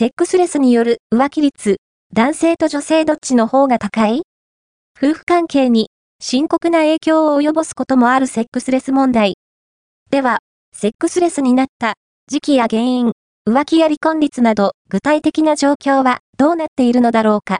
セックスレスによる浮気率、男性と女性どっちの方が高い？夫婦関係に深刻な影響を及ぼすこともあるセックスレス問題。では、セックスレスになった時期や原因、浮気や離婚率など具体的な状況はどうなっているのだろうか？